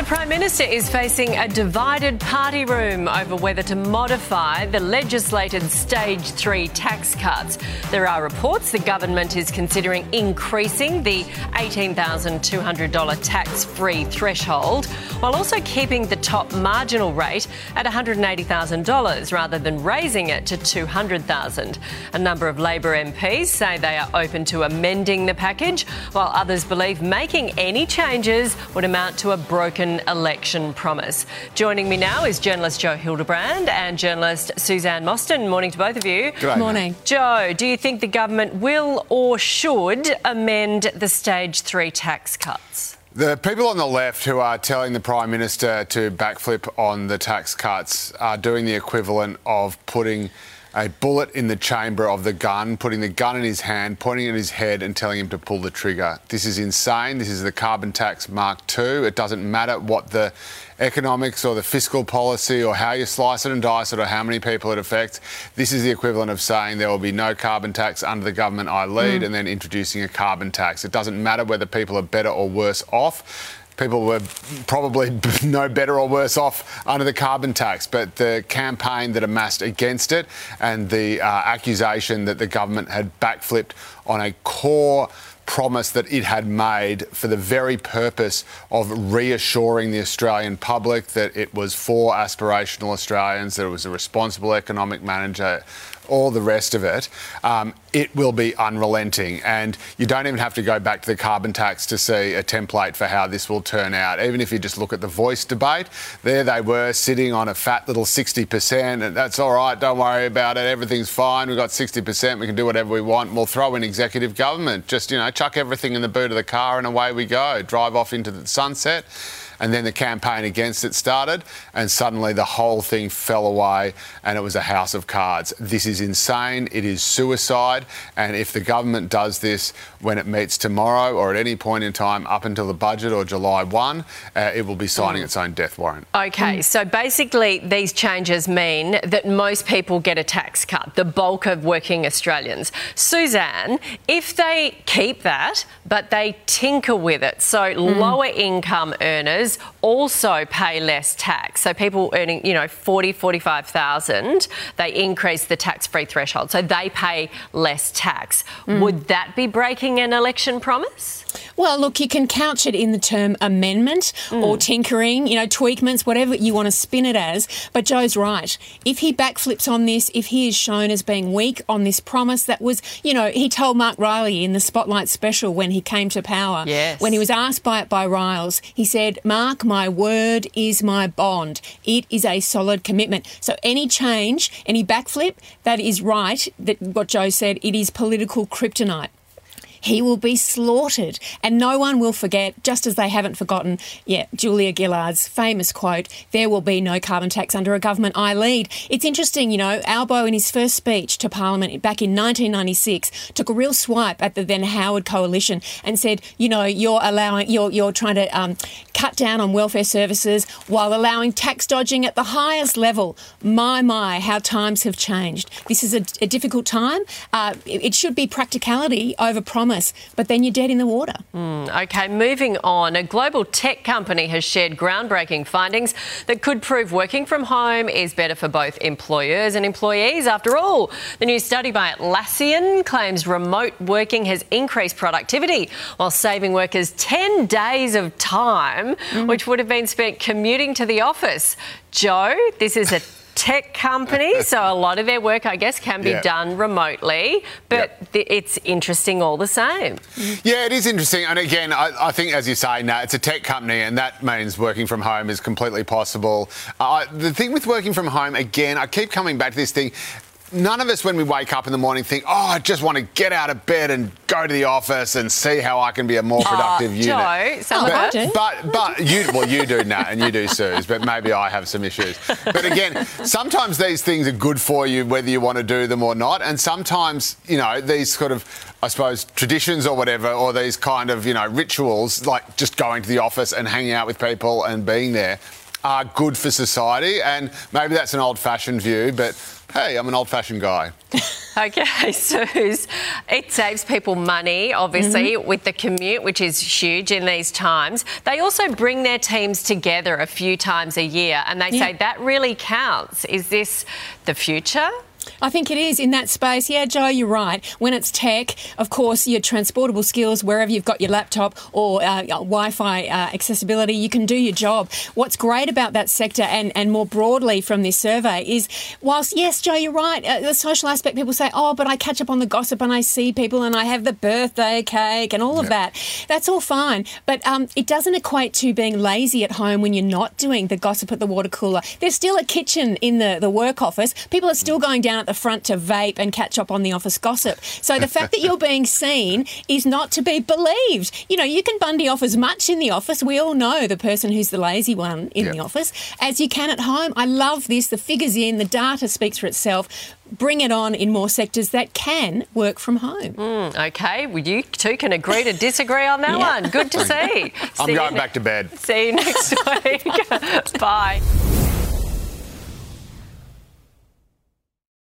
The Prime Minister is facing a divided party room over whether to modify the legislated Stage 3 tax cuts. There are reports the government is considering increasing the $18,200 tax free threshold while also keeping the top marginal rate at $180,000 rather than raising it to $200,000. A number of Labor MPs say they are open to amending the package, while others believe making any changes would amount to a broken election promise. Joining me now is journalist Joe Hildebrand and journalist Suzanne Mostyn. Morning to both of you. Good Morning. Joe, do you think the government will or should amend the stage three tax cuts? The people on the left who are telling the Prime Minister to backflip on the tax cuts are doing the equivalent of putting a bullet in the chamber of the gun, putting the gun in his hand, pointing at his head, and telling him to pull the trigger. This is insane. This is the carbon tax Mark II. It doesn't matter what the economics or the fiscal policy or how you slice it and dice it or how many people it affects. This is the equivalent of saying there will be no carbon tax under the government I lead mm. and then introducing a carbon tax. It doesn't matter whether people are better or worse off people were probably no better or worse off under the carbon tax. But the campaign that amassed against it and the uh, accusation that the government had backflipped on a core promise that it had made for the very purpose of reassuring the Australian public that it was for aspirational Australians, that it was a responsible economic manager all the rest of it, um, it will be unrelenting. And you don't even have to go back to the carbon tax to see a template for how this will turn out. Even if you just look at the voice debate, there they were sitting on a fat little 60%, and that's all right, don't worry about it, everything's fine, we've got 60%, we can do whatever we want, we'll throw in executive government. Just, you know, chuck everything in the boot of the car and away we go, drive off into the sunset and then the campaign against it started, and suddenly the whole thing fell away, and it was a house of cards. This is insane. It is suicide, and if the government does this when it meets tomorrow or at any point in time up until the budget or July 1, uh, it will be signing mm. its own death warrant. Okay, mm. so basically these changes mean that most people get a tax cut, the bulk of working Australians. Suzanne, if they keep that, but they tinker with it, so mm. lower income earners also pay less tax. So people earning, you know, 40, 45,000, they increase the tax-free threshold. So they pay less tax. Mm. Would that be breaking an election promise? Well, look, you can couch it in the term amendment mm. or tinkering, you know, tweakments, whatever you want to spin it as. But Joe's right. If he backflips on this, if he is shown as being weak on this promise that was, you know, he told Mark Riley in the Spotlight special when he came to power, yes. when he was asked by it by Riles, he said, Mark, my word is my bond. It is a solid commitment. So any change, any backflip, that is right, that what Joe said, it is political kryptonite he will be slaughtered. And no one will forget, just as they haven't forgotten, yeah, Julia Gillard's famous quote, there will be no carbon tax under a government I lead. It's interesting, you know, Albo in his first speech to Parliament back in 1996 took a real swipe at the then Howard coalition and said, you know, you're allowing, you're, you're trying to um, cut down on welfare services while allowing tax dodging at the highest level. My, my, how times have changed. This is a, a difficult time. Uh, it, it should be practicality over promise promise, but then you're dead in the water. Mm, okay, moving on. A global tech company has shared groundbreaking findings that could prove working from home is better for both employers and employees. After all, the new study by Atlassian claims remote working has increased productivity while saving workers 10 days of time, mm. which would have been spent commuting to the office. Joe, this is a tech company, so a lot of their work, I guess, can be yeah. done remotely, but th- it's interesting all the same. Yeah, it is interesting. And again, I, I think, as you say, now it's a tech company, and that means working from home is completely possible. Uh, the thing with working from home, again, I keep coming back to this thing none of us, when we wake up in the morning, think, oh, I just want to get out of bed and go to the office and see how I can be a more productive uh, unit. Joe, some but, of but, but you, well, you do, Nat, and you do, Suze, but maybe I have some issues. But again, sometimes these things are good for you, whether you want to do them or not. And sometimes, you know, these sort of, I suppose, traditions or whatever, or these kind of, you know, rituals, like just going to the office and hanging out with people and being there, are good for society. And maybe that's an old fashioned view, but hey, I'm an old fashioned guy. Okay, Suze, it saves people money, obviously, mm-hmm. with the commute, which is huge in these times. They also bring their teams together a few times a year and they yeah. say that really counts. Is this the future? I think it is in that space. Yeah, Joe, you're right. When it's tech, of course, your transportable skills, wherever you've got your laptop or uh, Wi Fi uh, accessibility, you can do your job. What's great about that sector and, and more broadly from this survey is, whilst, yes, Joe, you're right, uh, the social aspect, people say, oh, but I catch up on the gossip and I see people and I have the birthday cake and all of that. That's all fine. But um, it doesn't equate to being lazy at home when you're not doing the gossip at the water cooler. There's still a kitchen in the, the work office. People are still going down at the front to vape and catch up on the office gossip. So the fact that you're being seen is not to be believed. You know, you can bundy off as much in the office. We all know the person who's the lazy one in yep. the office as you can at home. I love this. The figures in, the data speaks for itself bring it on in more sectors that can work from home. Mm, okay, well, you two can agree to disagree on that yeah. one. Good to see. I'm see going back to bed. See you next week. Bye.